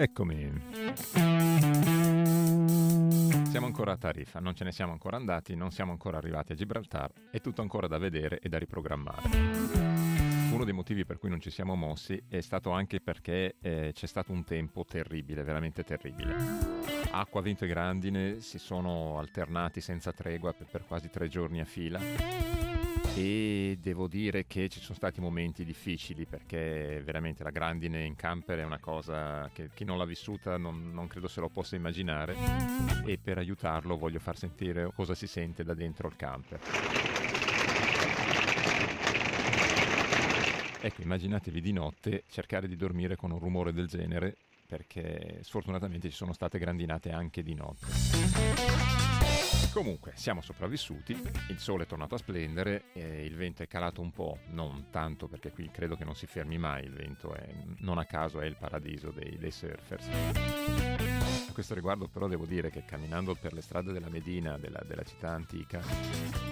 Eccomi. Siamo ancora a Tarifa, non ce ne siamo ancora andati, non siamo ancora arrivati a Gibraltar, è tutto ancora da vedere e da riprogrammare. Uno dei motivi per cui non ci siamo mossi è stato anche perché eh, c'è stato un tempo terribile, veramente terribile. Acqua, vento e grandine si sono alternati senza tregua per, quasi tre giorni a fila e devo dire che ci sono stati momenti difficili perché veramente la grandine in camper è una cosa che chi non l'ha vissuta non, non, credo se lo possa immaginare e per aiutarlo voglio far sentire cosa si sente da dentro il camper. Ecco, immaginatevi di notte cercare di dormire con un rumore del genere perché sfortunatamente ci sono state grandinate anche di notte. Comunque, siamo sopravvissuti, il sole è tornato a splendere, il vento è calato un po', non tanto perché qui credo che non si fermi mai, il vento è, non a caso è il paradiso dei, dei surfers. A questo riguardo però devo dire che camminando per le strade della Medina, della, della città antica,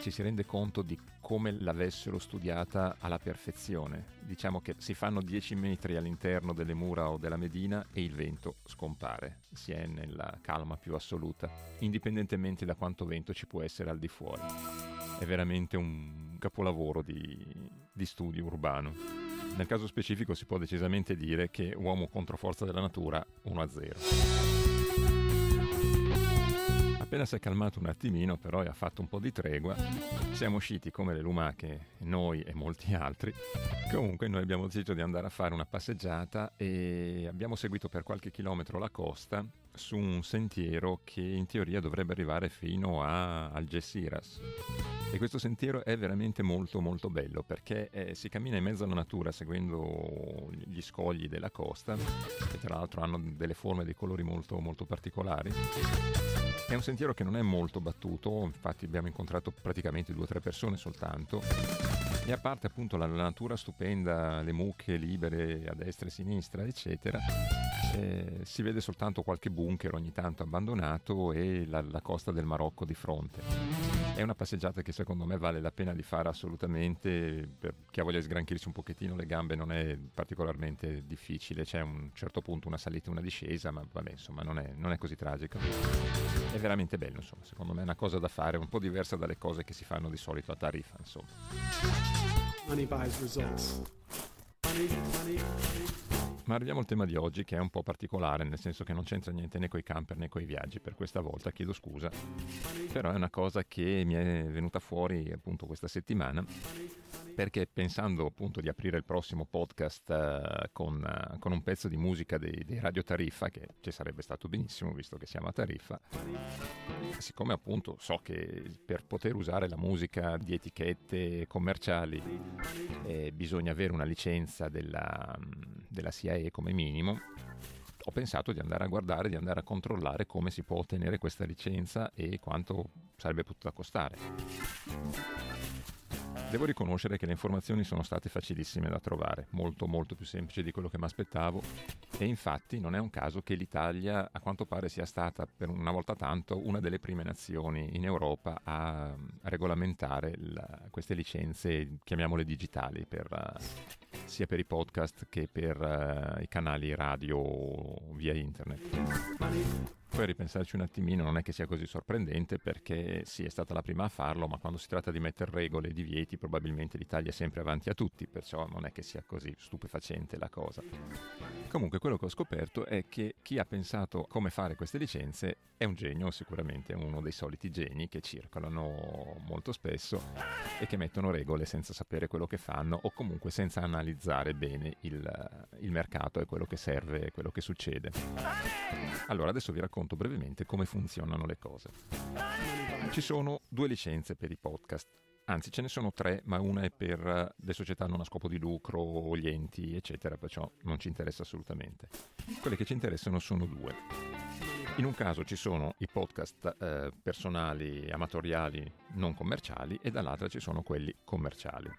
ci si rende conto di come l'avessero studiata alla perfezione. Diciamo che si fanno 10 metri all'interno delle mura o della Medina e il vento scompare, si è nella calma più assoluta, indipendentemente da quanto vento ci può essere al di fuori. È veramente un capolavoro di, di studio urbano. Nel caso specifico si può decisamente dire che uomo contro forza della natura 1-0 appena si è calmato un attimino però e ha fatto un po' di tregua, siamo usciti come le lumache, noi e molti altri. Comunque noi abbiamo deciso di andare a fare una passeggiata e abbiamo seguito per qualche chilometro la costa su un sentiero che in teoria dovrebbe arrivare fino a Algeciras. E questo sentiero è veramente molto molto bello perché eh, si cammina in mezzo alla natura seguendo gli scogli della costa, che tra l'altro hanno delle forme e dei colori molto molto particolari è un sentiero che non è molto battuto, infatti abbiamo incontrato praticamente due o tre persone soltanto. E a parte appunto la, natura stupenda, le mucche libere a destra e a sinistra, eccetera, eh, si vede soltanto qualche bunker ogni tanto abbandonato e la, la costa del Marocco di fronte. È una passeggiata che secondo me vale la pena di fare assolutamente, per chi ha voglia di sgranchirsi un pochettino le gambe non è particolarmente difficile, c'è un certo punto una salita e una discesa, ma vabbè insomma non è, non è così tragico. È veramente bello insomma, secondo me è una cosa da fare, un po' diversa dalle cose che si fanno di solito a Tarifa insomma. Money buys results. Money, money, money. Ma arriviamo al tema di oggi che è un po' particolare, nel senso che non c'entra niente né coi camper né coi viaggi, per questa volta chiedo scusa, però è una cosa che mi è venuta fuori appunto questa settimana perché pensando appunto di aprire il prossimo podcast uh, con, uh, con, un pezzo di musica dei, dei, Radio Tariffa, che ci sarebbe stato benissimo visto che siamo a Tariffa, siccome appunto so che per poter usare la musica di etichette commerciali eh, bisogna avere una licenza della, della CIA come minimo, ho pensato di andare a guardare, di andare a controllare come si può ottenere questa licenza e quanto sarebbe potuta costare. Devo riconoscere che le informazioni sono state facilissime da trovare, molto molto più semplici di quello che mi aspettavo e infatti non è un caso che l'Italia a quanto pare sia stata per una volta tanto una delle prime nazioni in Europa a, regolamentare la, queste licenze, chiamiamole digitali, per, uh, sia per i podcast che per uh, i canali radio via internet. Poi a ripensarci un attimino non è che sia così sorprendente perché sì, è stata la prima a farlo, ma quando si tratta di mettere regole e divieti probabilmente l'Italia è sempre avanti a tutti, perciò non è che sia così stupefacente la cosa. Comunque quello che ho scoperto è che chi ha pensato come fare queste licenze è un genio, sicuramente uno dei soliti geni che circolano molto spesso e che mettono regole senza sapere quello che fanno o comunque senza analizzare bene il, il mercato e quello che serve e quello che succede. Allora adesso vi racconto racconto brevemente come funzionano le cose. Ci sono due licenze per i podcast. Anzi, ce ne sono tre, ma una è per le società non a scopo di lucro, gli enti, eccetera, perciò non ci interessa assolutamente. Quelle che ci interessano sono due. In un caso ci sono i podcast eh, personali, amatoriali, non commerciali e dall'altra ci sono quelli commerciali.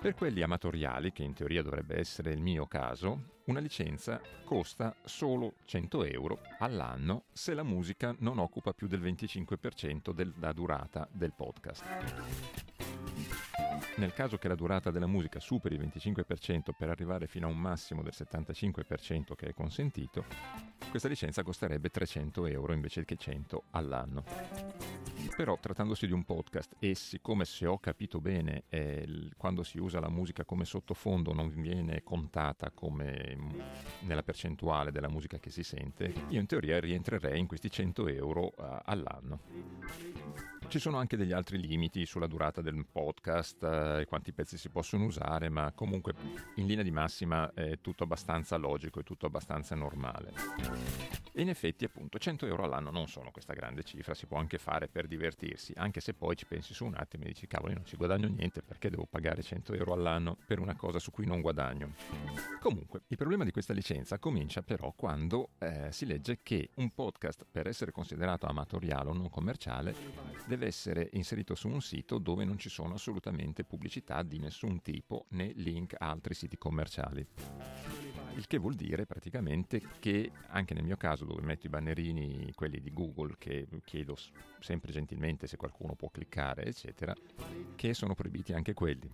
Per quelli amatoriali, che in teoria dovrebbe essere il mio caso, una licenza costa solo 100 euro all'anno se la musica non occupa più del 25% della durata del podcast. Nel caso che la durata della musica superi il 25% per arrivare fino a un massimo del 75% che è consentito, questa licenza costerebbe 300 euro invece che 100 all'anno. Però trattandosi di un podcast e siccome se ho capito bene eh, quando si usa la musica come sottofondo non viene contata come nella percentuale della musica che si sente, io in teoria rientrerei in questi 100 euro uh, all'anno. Ci sono anche degli altri limiti sulla durata del podcast eh, e quanti pezzi si possono usare, ma comunque in linea di massima è tutto abbastanza logico e tutto abbastanza normale. E in effetti appunto 100 euro all'anno non sono questa grande cifra, si può anche fare per divertirsi, anche se poi ci pensi su un attimo e dici cavolo io non ci guadagno niente perché devo pagare 100 euro all'anno per una cosa su cui non guadagno. Comunque il problema di questa licenza comincia però quando eh, si legge che un podcast per essere considerato amatoriale o non commerciale deve essere inserito su un sito dove non ci sono assolutamente pubblicità di nessun tipo né link a altri siti commerciali. Il che vuol dire praticamente che anche nel mio caso dove metto i bannerini, quelli di Google, che chiedo sempre gentilmente se qualcuno può cliccare, eccetera, che sono proibiti anche quelli.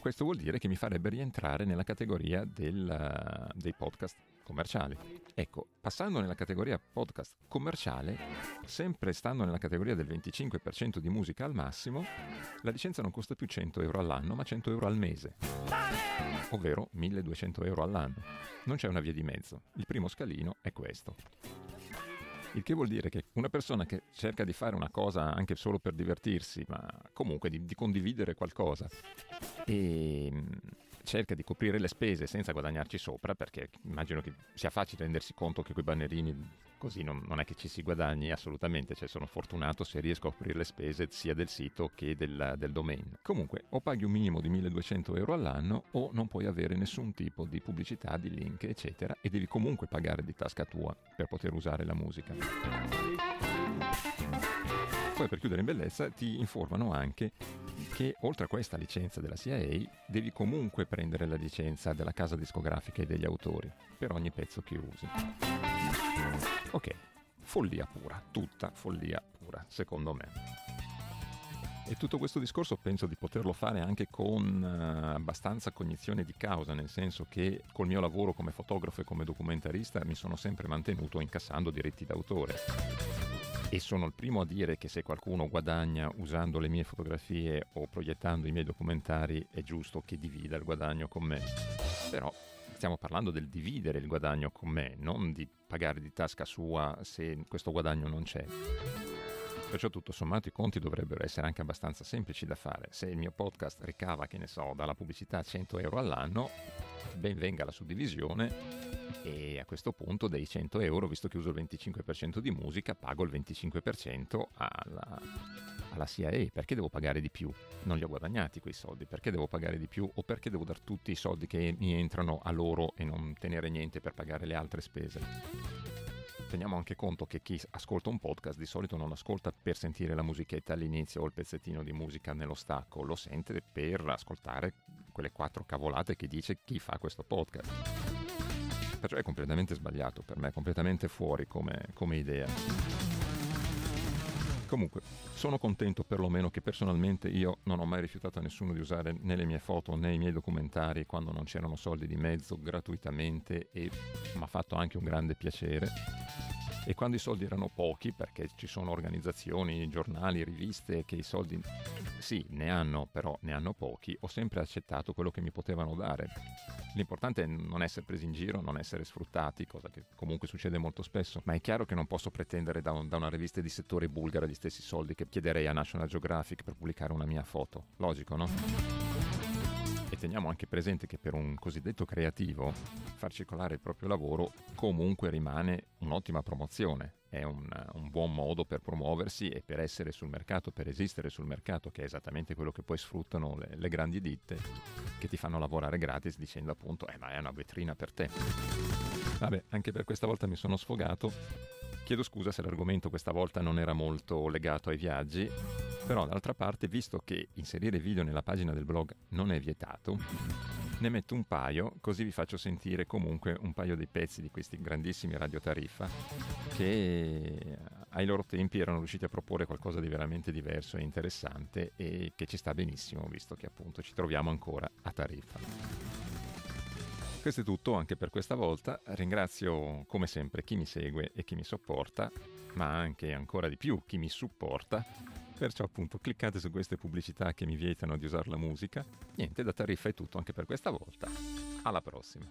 Questo vuol dire che mi farebbe rientrare nella categoria del, dei podcast commerciali. Ecco, passando nella categoria podcast commerciale, sempre stando nella categoria del 25% di musica al massimo, la licenza non costa più 100 euro all'anno, ma 100 euro al mese, ovvero 1200 euro all'anno. Non c'è una via di mezzo. Il primo scalino è questo. Il che vuol dire che una persona che cerca di fare una cosa anche solo per divertirsi, ma comunque di, di condividere qualcosa, e cerca di coprire le spese senza guadagnarci sopra, perché immagino che sia facile rendersi conto che quei bannerini così non, non, è che ci si guadagni assolutamente, cioè sono fortunato se riesco a coprire le spese sia del sito che del, del domain. Comunque o paghi un minimo di 1200 euro all'anno o non puoi avere nessun tipo di pubblicità, di link eccetera e devi comunque pagare di tasca tua per poter usare la musica. Poi per chiudere in bellezza ti informano anche che oltre a questa licenza della CIA devi comunque prendere la licenza della casa discografica e degli autori per ogni pezzo che usi. Ok, follia pura, tutta follia pura, secondo me. E tutto questo discorso penso di poterlo fare anche con uh, abbastanza cognizione di causa, nel senso che col mio lavoro come fotografo e come documentarista mi sono sempre mantenuto incassando diritti d'autore e sono il primo a dire che se qualcuno guadagna usando le mie fotografie o proiettando i miei documentari è giusto che divida il guadagno con me. Però stiamo parlando del dividere il guadagno con me, non di pagare di tasca sua se questo guadagno non c'è. Perciò tutto sommato i conti dovrebbero essere anche abbastanza semplici da fare. Se il mio podcast ricava, che ne so, dalla pubblicità 100 euro all'anno, ben venga la suddivisione e a questo punto dei 100 euro, visto che uso il 25% di musica, pago il 25% alla, alla CIA. Perché devo pagare di più? Non li ho guadagnati quei soldi. Perché devo pagare di più? O perché devo dare tutti i soldi che mi entrano a loro e non tenere niente per pagare le altre spese? Teniamo anche conto che chi ascolta un podcast di solito non ascolta per sentire la musichetta all'inizio o il pezzettino di musica nello stacco, lo sente per ascoltare quelle quattro cavolate che dice chi fa questo podcast perciò è completamente sbagliato per me, completamente fuori come, come idea. Comunque, sono contento perlomeno che personalmente io non ho mai rifiutato a nessuno di usare né le mie foto né i miei documentari quando non c'erano soldi di mezzo gratuitamente e mi ha fatto anche un grande piacere. E quando i soldi erano pochi, perché ci sono organizzazioni, giornali, riviste che i soldi sì, ne hanno, però ne hanno pochi, ho sempre accettato quello che mi potevano dare L'importante è non essere presi in giro, non essere sfruttati, cosa che comunque succede molto spesso, ma è chiaro che non posso pretendere da, un, da una rivista di settore bulgara gli stessi soldi che chiederei a National Geographic per pubblicare una mia foto. Logico, no? E teniamo anche presente che per un cosiddetto creativo far circolare il proprio lavoro comunque rimane un'ottima promozione è un, un, buon modo per promuoversi e per essere sul mercato, per esistere sul mercato, che è esattamente quello che poi sfruttano le, le grandi ditte che ti fanno lavorare gratis dicendo appunto, eh ma è una vetrina per te. Vabbè, anche per questa volta mi sono sfogato. Chiedo scusa se l'argomento questa volta non era molto legato ai viaggi, però d'altra parte, visto che inserire video nella pagina del blog non è vietato, ne metto un paio, così vi faccio sentire comunque un paio dei pezzi di questi grandissimi radiotariffa che ai loro tempi erano riusciti a proporre qualcosa di veramente diverso e interessante e che ci sta benissimo, visto che appunto ci troviamo ancora a tariffa. Questo è tutto anche per questa volta. Ringrazio come sempre chi mi segue e chi mi sopporta, ma anche ancora di più chi mi supporta. Perciò appunto cliccate su queste pubblicità che mi vietano di usare la musica. Niente, da tariffa è tutto anche per questa volta. Alla prossima.